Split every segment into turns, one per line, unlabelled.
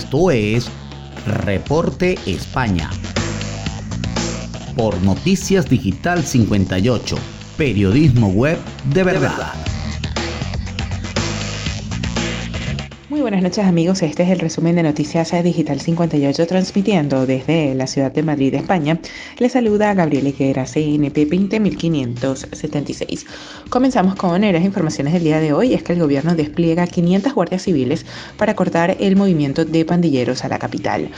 Esto es Reporte España. Por Noticias Digital 58, periodismo web de verdad.
Muy buenas noches amigos, este es el resumen de Noticias Digital 58 transmitiendo desde la ciudad de Madrid, España. Les saluda Gabriel Higuera, CNP 20576. Comenzamos con las informaciones del día de hoy, es que el gobierno despliega 500 guardias civiles para cortar el movimiento de pandilleros a la capital.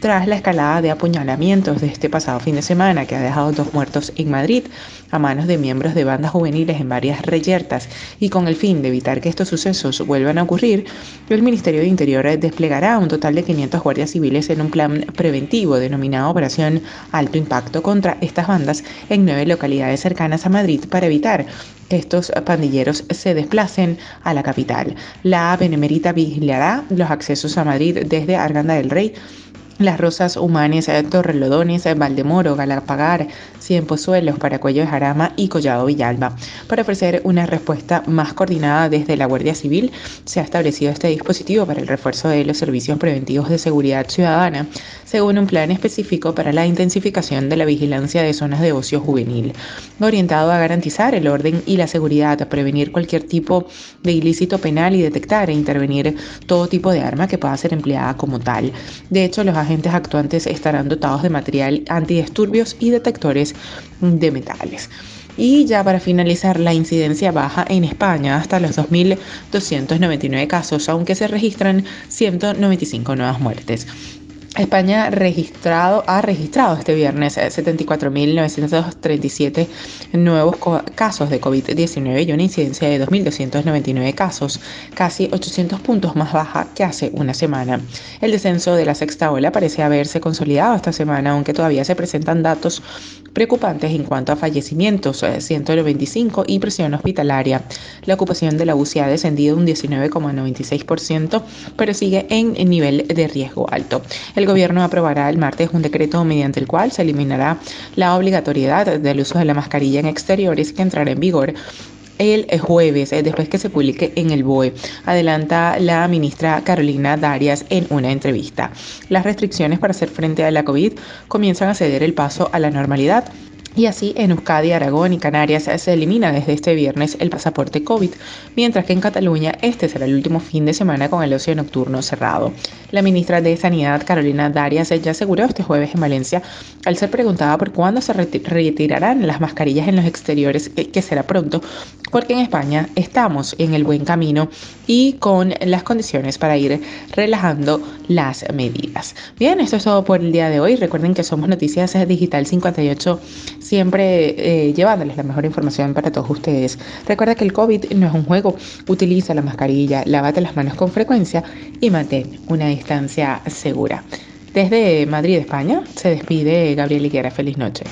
Tras la escalada de apuñalamientos de este pasado fin de semana que ha dejado dos muertos en Madrid a manos de miembros de bandas juveniles en varias reyertas y con el fin de evitar que estos sucesos vuelvan a ocurrir, Ministerio de Interior desplegará un total de 500 guardias civiles en un plan preventivo denominado Operación Alto Impacto contra estas bandas en nueve localidades cercanas a Madrid para evitar que estos pandilleros se desplacen a la capital. La Benemérita vigilará los accesos a Madrid desde Arganda del Rey las Rosas Humanes, Torrelodones, Valdemoro, Galapagar, Cienpozuelos, Paracuello de Jarama y Collado Villalba. Para ofrecer una respuesta más coordinada desde la Guardia Civil, se ha establecido este dispositivo para el refuerzo de los servicios preventivos de seguridad ciudadana, según un plan específico para la intensificación de la vigilancia de zonas de ocio juvenil, orientado a garantizar el orden y la seguridad, a prevenir cualquier tipo de ilícito penal y detectar e intervenir todo tipo de arma que pueda ser empleada como tal. De hecho, los agentes actuantes estarán dotados de material antidisturbios y detectores de metales. Y ya para finalizar, la incidencia baja en España hasta los 2.299 casos, aunque se registran 195 nuevas muertes. España registrado, ha registrado este viernes 74.937 eh, nuevos casos de COVID-19 y una incidencia de 2.299 casos, casi 800 puntos más baja que hace una semana. El descenso de la sexta ola parece haberse consolidado esta semana, aunque todavía se presentan datos preocupantes en cuanto a fallecimientos, 195 eh, y presión hospitalaria. La ocupación de la UCI ha descendido un 19,96%, pero sigue en nivel de riesgo alto. Gobierno aprobará el martes un decreto mediante el cual se eliminará la obligatoriedad del uso de la mascarilla en exteriores que entrará en vigor el jueves, eh, después que se publique en el BOE, adelanta la ministra Carolina Darias en una entrevista. Las restricciones para hacer frente a la COVID comienzan a ceder el paso a la normalidad y así en Euskadi, Aragón y Canarias se elimina desde este viernes el pasaporte COVID, mientras que en Cataluña este será el último fin de semana con el ocio nocturno cerrado. La ministra de Sanidad, Carolina Darias, ya aseguró este jueves en Valencia, al ser preguntada por cuándo se retirarán las mascarillas en los exteriores, que será pronto, porque en España estamos en el buen camino y con las condiciones para ir relajando las medidas. Bien, esto es todo por el día de hoy. Recuerden que somos Noticias Digital 58 siempre eh, llevándoles la mejor información para todos ustedes. Recuerda que el COVID no es un juego, utiliza la mascarilla, lávate las manos con frecuencia y mantén una distancia segura. Desde Madrid, España, se despide Gabriel Higuera. Feliz noche.